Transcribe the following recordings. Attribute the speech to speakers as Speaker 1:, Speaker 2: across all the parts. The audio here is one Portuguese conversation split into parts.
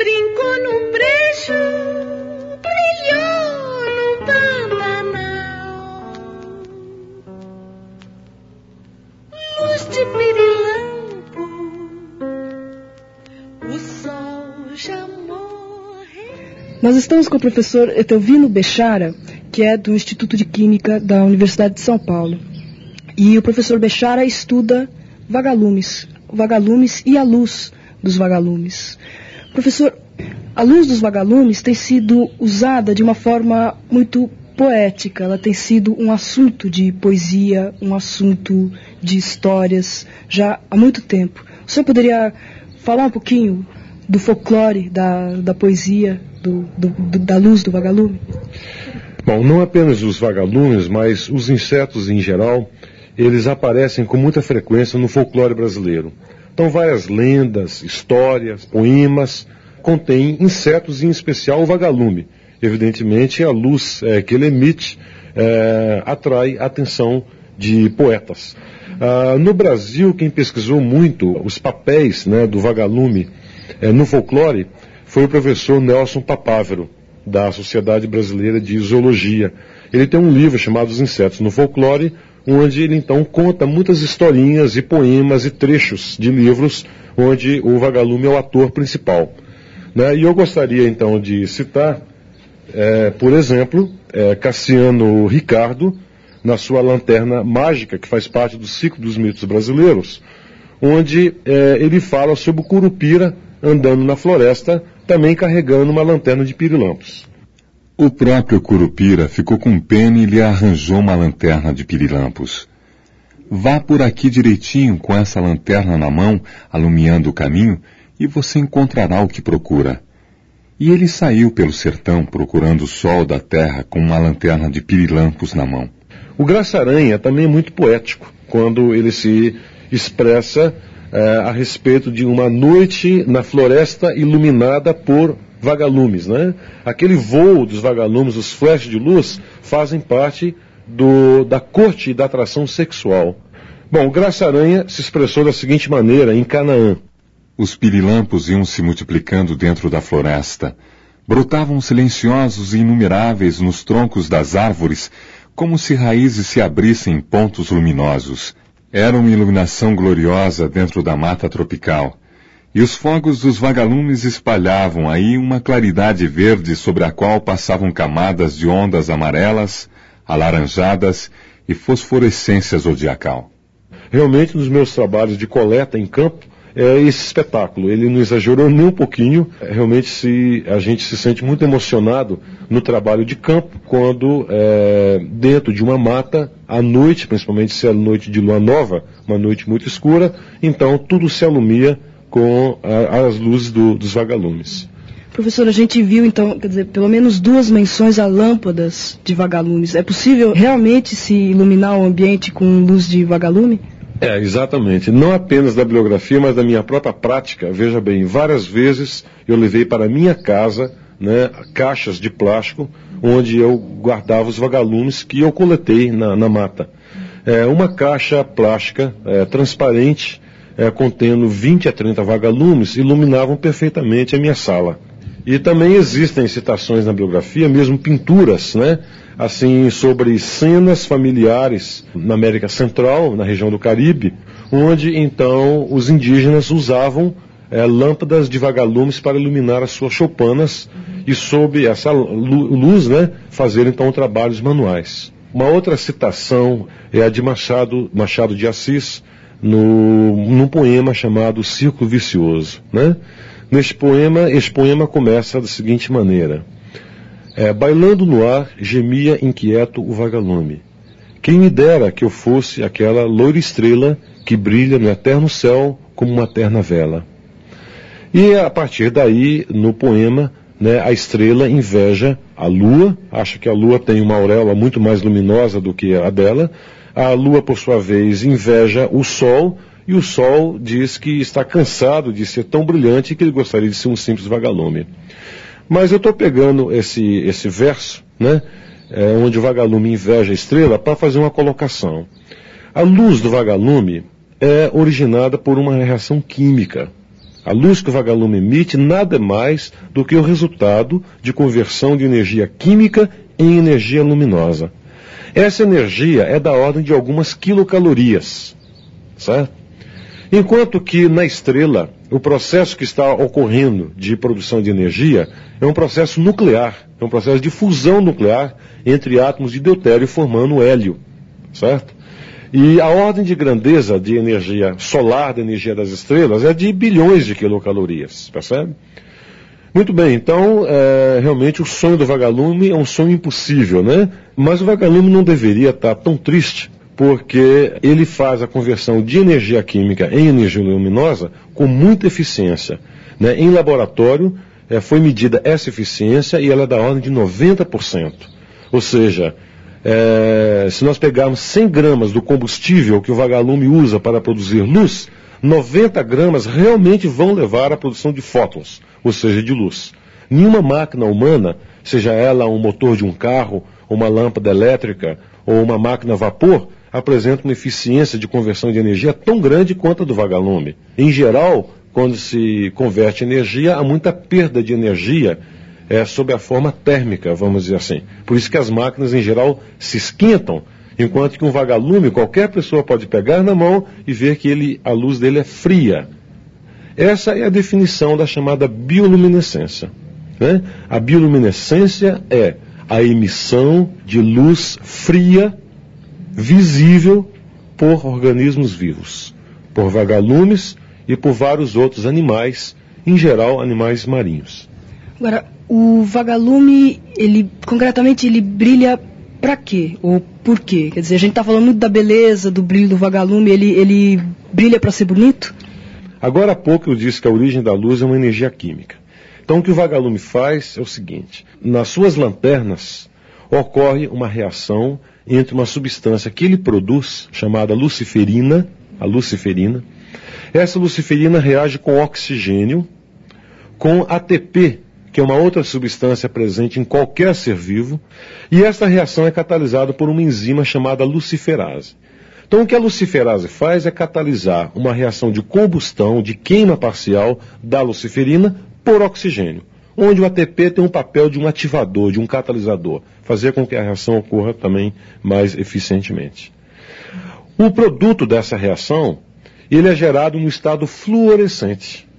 Speaker 1: brincou num brejo, brilhou num Pantanal. Luz de pirilampo, o sol já morreu.
Speaker 2: Nós estamos com o professor Etelvino Bechara, que é do Instituto de Química da Universidade de São Paulo. E o professor Bechara estuda vagalumes, vagalumes e a luz dos vagalumes. Professor, a luz dos vagalumes tem sido usada de uma forma muito poética, ela tem sido um assunto de poesia, um assunto de histórias já há muito tempo. O senhor poderia falar um pouquinho do folclore, da, da poesia, do, do, do, da luz do vagalume?
Speaker 3: Bom, não apenas os vagalumes, mas os insetos em geral, eles aparecem com muita frequência no folclore brasileiro. Então, várias lendas, histórias, poemas contêm insetos, em especial o vagalume. Evidentemente, a luz é, que ele emite é, atrai a atenção de poetas. Ah, no Brasil, quem pesquisou muito os papéis né, do vagalume é, no folclore foi o professor Nelson Papávero, da Sociedade Brasileira de Zoologia. Ele tem um livro chamado Os Insetos no Folclore, onde ele então conta muitas historinhas e poemas e trechos de livros onde o vagalume é o ator principal. Né? E eu gostaria então de citar, é, por exemplo, é, Cassiano Ricardo, na sua Lanterna Mágica, que faz parte do ciclo dos mitos brasileiros, onde é, ele fala sobre o Curupira andando na floresta, também carregando uma lanterna de pirilampos.
Speaker 4: O próprio Curupira ficou com pena e lhe arranjou uma lanterna de pirilampos. Vá por aqui direitinho com essa lanterna na mão, alumiando o caminho, e você encontrará o que procura. E ele saiu pelo sertão procurando o sol da terra com uma lanterna de pirilampos na mão.
Speaker 3: O Graça-Aranha também é muito poético, quando ele se expressa eh, a respeito de uma noite na floresta iluminada por vagalumes, né? Aquele voo dos vagalumes, os flashes de luz, fazem parte do, da corte da atração sexual. Bom, Graça-Aranha se expressou da seguinte maneira em Canaã.
Speaker 4: Os pirilampos iam se multiplicando dentro da floresta. Brotavam silenciosos e inumeráveis nos troncos das árvores, como se raízes se abrissem em pontos luminosos. Era uma iluminação gloriosa dentro da mata tropical. E os fogos dos vagalumes espalhavam aí uma claridade verde sobre a qual passavam camadas de ondas amarelas, alaranjadas e fosforescência zodiacal.
Speaker 3: Realmente, nos meus trabalhos de coleta em campo, é esse espetáculo. Ele não exagerou nem um pouquinho. Realmente se, a gente se sente muito emocionado no trabalho de campo quando é, dentro de uma mata, à noite, principalmente se é noite de lua nova, uma noite muito escura, então tudo se alumia com a, as luzes do, dos vagalumes.
Speaker 2: Professor, a gente viu então, quer dizer, pelo menos duas menções a lâmpadas de vagalumes. É possível realmente se iluminar o ambiente com luz de vagalume?
Speaker 3: É, exatamente. Não apenas da bibliografia, mas da minha própria prática. Veja bem, várias vezes eu levei para minha casa né, caixas de plástico onde eu guardava os vagalumes que eu coletei na, na mata. É, uma caixa plástica é, transparente é, contendo 20 a 30 vagalumes iluminavam perfeitamente a minha sala. E também existem citações na biografia, mesmo pinturas, né? Assim, sobre cenas familiares na América Central, na região do Caribe, onde então os indígenas usavam é, lâmpadas de vagalumes para iluminar as suas choupanas e sob essa luz, né, fazer então trabalhos manuais. Uma outra citação é a de Machado, Machado de Assis, no, num poema chamado Círculo Vicioso. Né? Neste poema, este poema começa da seguinte maneira. É, bailando no ar, gemia inquieto o vagalume. Quem me dera que eu fosse aquela loira estrela que brilha no eterno céu como uma eterna vela. E a partir daí, no poema, né, a estrela inveja a lua, acha que a lua tem uma auréola muito mais luminosa do que a dela, a lua, por sua vez, inveja o sol, e o sol diz que está cansado de ser tão brilhante que ele gostaria de ser um simples vagalume. Mas eu estou pegando esse, esse verso, né, é, onde o vagalume inveja a estrela, para fazer uma colocação. A luz do vagalume é originada por uma reação química. A luz que o vagalume emite nada mais do que o resultado de conversão de energia química em energia luminosa. Essa energia é da ordem de algumas quilocalorias, certo? Enquanto que na estrela, o processo que está ocorrendo de produção de energia é um processo nuclear, é um processo de fusão nuclear entre átomos de deutério formando hélio, certo? E a ordem de grandeza de energia solar, da energia das estrelas, é de bilhões de quilocalorias, percebe? Muito bem, então é, realmente o sonho do vagalume é um sonho impossível, né? Mas o vagalume não deveria estar tão triste, porque ele faz a conversão de energia química em energia luminosa com muita eficiência. Né? Em laboratório é, foi medida essa eficiência e ela é da ordem de 90%. Ou seja, é, se nós pegarmos 100 gramas do combustível que o vagalume usa para produzir luz, 90 gramas realmente vão levar à produção de fótons, ou seja, de luz. Nenhuma máquina humana, seja ela um motor de um carro, uma lâmpada elétrica ou uma máquina a vapor, apresenta uma eficiência de conversão de energia tão grande quanto a do vagalume. Em geral, quando se converte energia, há muita perda de energia é, sob a forma térmica, vamos dizer assim. Por isso que as máquinas, em geral, se esquentam, enquanto que um vagalume, qualquer pessoa pode pegar na mão e ver que ele, a luz dele é fria. Essa é a definição da chamada bioluminescência. Né? A bioluminescência é a emissão de luz fria, visível por organismos vivos, por vagalumes e por vários outros animais, em geral animais marinhos.
Speaker 2: Agora, o vagalume, ele concretamente ele brilha para quê? Ou por quê? Quer dizer, a gente está falando muito da beleza, do brilho do vagalume, ele, ele brilha para ser bonito?
Speaker 3: Agora há pouco eu disse que a origem da luz é uma energia química. Então o que o vagalume faz é o seguinte: nas suas lanternas ocorre uma reação entre uma substância que ele produz, chamada luciferina, a luciferina. Essa luciferina reage com oxigênio, com ATP, que é uma outra substância presente em qualquer ser vivo, e esta reação é catalisada por uma enzima chamada luciferase. Então, o que a luciferase faz é catalisar uma reação de combustão, de queima parcial da luciferina por oxigênio, onde o ATP tem um papel de um ativador, de um catalisador, fazer com que a reação ocorra também mais eficientemente. O produto dessa reação, ele é gerado no estado fluorescente.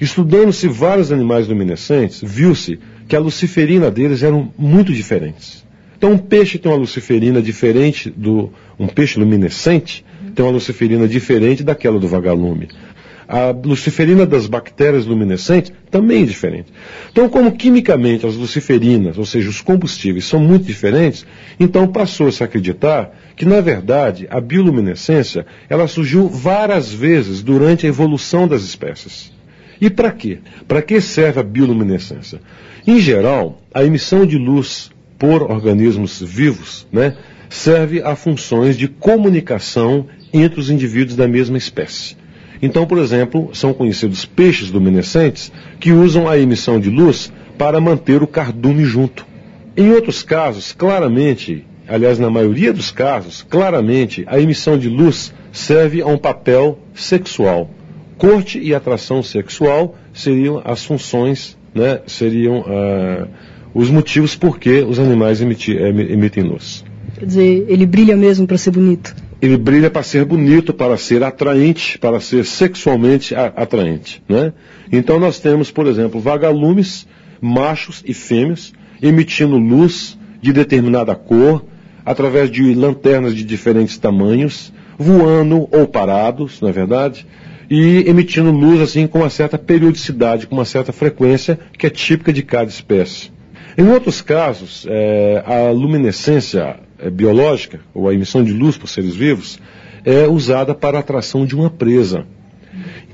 Speaker 3: Estudando-se vários animais luminescentes, viu-se que a luciferina deles eram muito diferentes. Então, um peixe tem uma luciferina diferente do. Um peixe luminescente tem uma luciferina diferente daquela do vagalume. A luciferina das bactérias luminescentes também é diferente. Então, como quimicamente as luciferinas, ou seja, os combustíveis, são muito diferentes, então passou-se a acreditar que, na verdade, a bioluminescência ela surgiu várias vezes durante a evolução das espécies. E para quê? Para que serve a bioluminescência? Em geral, a emissão de luz por organismos vivos né, serve a funções de comunicação entre os indivíduos da mesma espécie. Então, por exemplo, são conhecidos peixes luminescentes que usam a emissão de luz para manter o cardume junto. Em outros casos, claramente, aliás, na maioria dos casos, claramente, a emissão de luz serve a um papel sexual corte e atração sexual seriam as funções, né, seriam uh, os motivos por que os animais emiti, emitem luz.
Speaker 2: Quer dizer, ele brilha mesmo para ser bonito?
Speaker 3: Ele brilha para ser bonito, para ser atraente, para ser sexualmente atraente. Né? Então nós temos, por exemplo, vagalumes, machos e fêmeas, emitindo luz de determinada cor, através de lanternas de diferentes tamanhos, voando ou parados, não é verdade? E emitindo luz assim com uma certa periodicidade, com uma certa frequência que é típica de cada espécie. Em outros casos, é, a luminescência é, biológica, ou a emissão de luz por seres vivos, é usada para a atração de uma presa.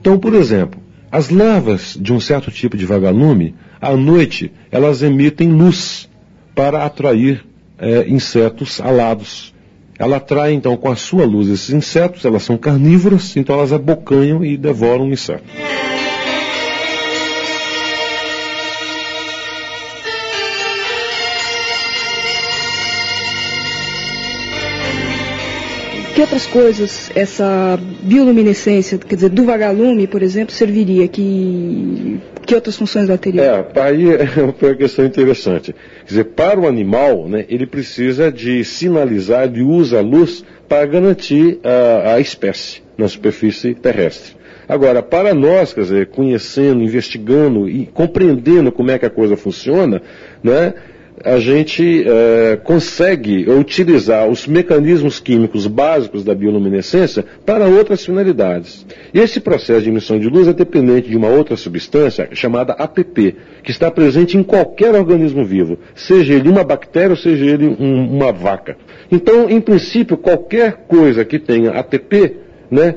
Speaker 3: Então, por exemplo, as larvas de um certo tipo de vagalume, à noite, elas emitem luz para atrair é, insetos alados. Ela atrai então com a sua luz esses insetos, elas são carnívoras, então elas abocanham e devoram o inseto.
Speaker 2: que outras coisas essa bioluminescência, quer dizer, do vagalume, por exemplo, serviria? Que, que outras funções ela teria?
Speaker 3: É, aí é uma questão interessante. Quer dizer, para o animal, né, ele precisa de sinalizar, ele usa a luz para garantir a, a espécie na superfície terrestre. Agora, para nós, quer dizer, conhecendo, investigando e compreendendo como é que a coisa funciona, né, a gente é, consegue utilizar os mecanismos químicos básicos da bioluminescência para outras finalidades. E esse processo de emissão de luz é dependente de uma outra substância chamada APP, que está presente em qualquer organismo vivo, seja ele uma bactéria ou seja ele um, uma vaca. Então, em princípio, qualquer coisa que tenha ATP, né,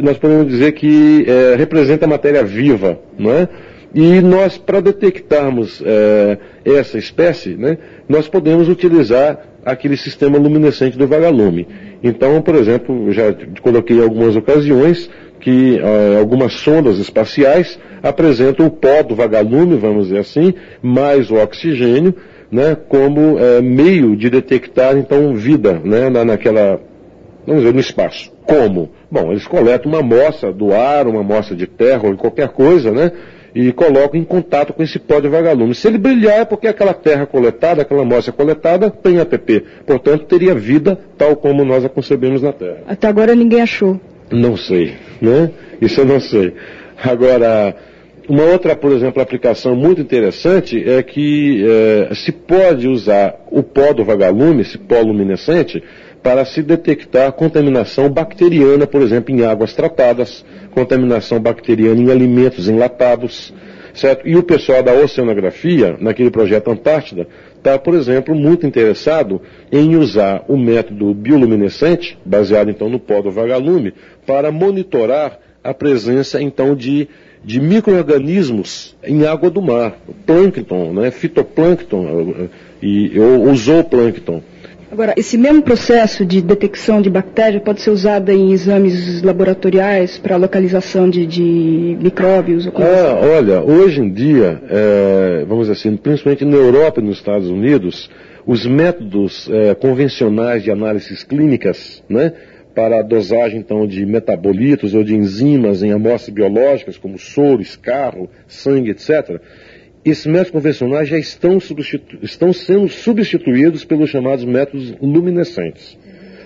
Speaker 3: nós podemos dizer que é, representa matéria viva, não é? E nós, para detectarmos é, essa espécie, né, nós podemos utilizar aquele sistema luminescente do vagalume. Então, por exemplo, já coloquei algumas ocasiões que é, algumas sondas espaciais apresentam o pó do vagalume, vamos dizer assim, mais o oxigênio, né, como é, meio de detectar então vida né, na, naquela, vamos dizer, no espaço. Como? Bom, eles coletam uma amostra do ar, uma amostra de terra ou qualquer coisa, né? E colocam em contato com esse pó de vagalume. Se ele brilhar é porque aquela terra coletada, aquela amostra coletada, tem ATP. Portanto, teria vida tal como nós a concebemos na Terra.
Speaker 2: Até agora ninguém achou.
Speaker 3: Não sei, né? Isso eu não sei. Agora, uma outra, por exemplo, aplicação muito interessante é que é, se pode usar o pó do vagalume, esse pó luminescente, para se detectar contaminação bacteriana, por exemplo, em águas tratadas, contaminação bacteriana em alimentos enlatados, certo? E o pessoal da oceanografia, naquele projeto Antártida, está, por exemplo, muito interessado em usar o método bioluminescente, baseado então no pó do vagalume, para monitorar a presença então de, de micro-organismos em água do mar, plâncton, né, fitoplâncton e, ou, ou zooplâncton.
Speaker 2: Agora, esse mesmo processo de detecção de bactéria pode ser usado em exames laboratoriais para localização de, de micróbios? Ou
Speaker 3: ah, assim? olha, hoje em dia, é, vamos dizer assim, principalmente na Europa e nos Estados Unidos, os métodos é, convencionais de análises clínicas, né, para a dosagem então de metabolitos ou de enzimas em amostras biológicas, como soro, escarro, sangue, etc., esses métodos convencionais já estão, estão, sendo substituídos pelos chamados métodos luminescentes,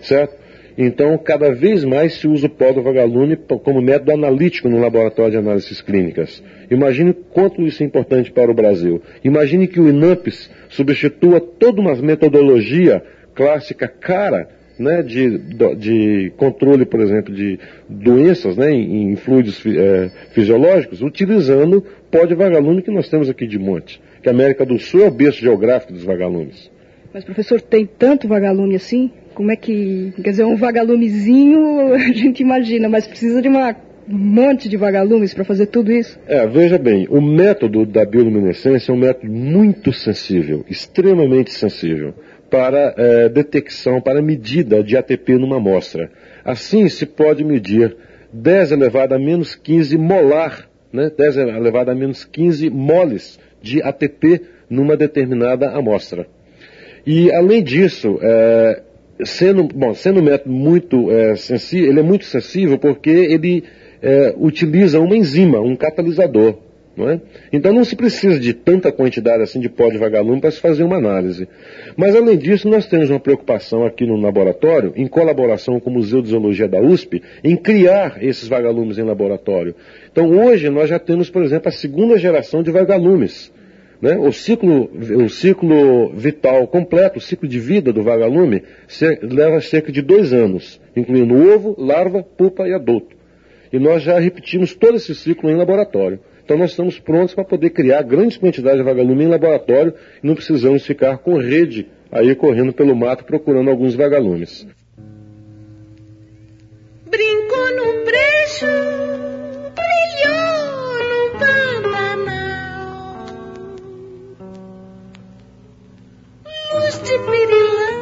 Speaker 3: certo? Então, cada vez mais se usa o pó do vagalume como método analítico no laboratório de análises clínicas. Imagine quanto isso é importante para o Brasil. Imagine que o INAMPS substitua toda uma metodologia clássica cara né, de, de controle, por exemplo, de doenças né, em, em fluidos é, fisiológicos, utilizando pó de vagalume que nós temos aqui de monte. Que a América do Sul é o berço geográfico dos vagalumes.
Speaker 2: Mas, professor, tem tanto vagalume assim? Como é que. Quer dizer, um vagalumezinho a gente imagina, mas precisa de uma um monte de vagalumes para fazer tudo isso?
Speaker 3: É, veja bem, o método da bioluminescência é um método muito sensível, extremamente sensível para é, detecção, para medida de ATP numa amostra. Assim, se pode medir 10 elevado a menos 15 molar, né, 10 elevado a menos 15 moles de ATP numa determinada amostra. E, além disso, é, sendo, bom, sendo um método muito é, sensível, ele é muito sensível porque ele é, utiliza uma enzima, um catalisador. Não é? Então não se precisa de tanta quantidade assim de pó de vagalume para se fazer uma análise. Mas além disso, nós temos uma preocupação aqui no laboratório, em colaboração com o Museu de Zoologia da USP, em criar esses vagalumes em laboratório. Então hoje nós já temos, por exemplo, a segunda geração de vagalumes. Né? O, ciclo, o ciclo vital completo, o ciclo de vida do vagalume, leva cerca de dois anos, incluindo ovo, larva, pupa e adulto. E nós já repetimos todo esse ciclo em laboratório. Então nós estamos prontos para poder criar grandes quantidades de vagalume em laboratório e não precisamos ficar com rede aí correndo pelo mato procurando alguns vagalumes.
Speaker 1: Brincou no brejo, brilhou no pantanal. Luz de pirilão.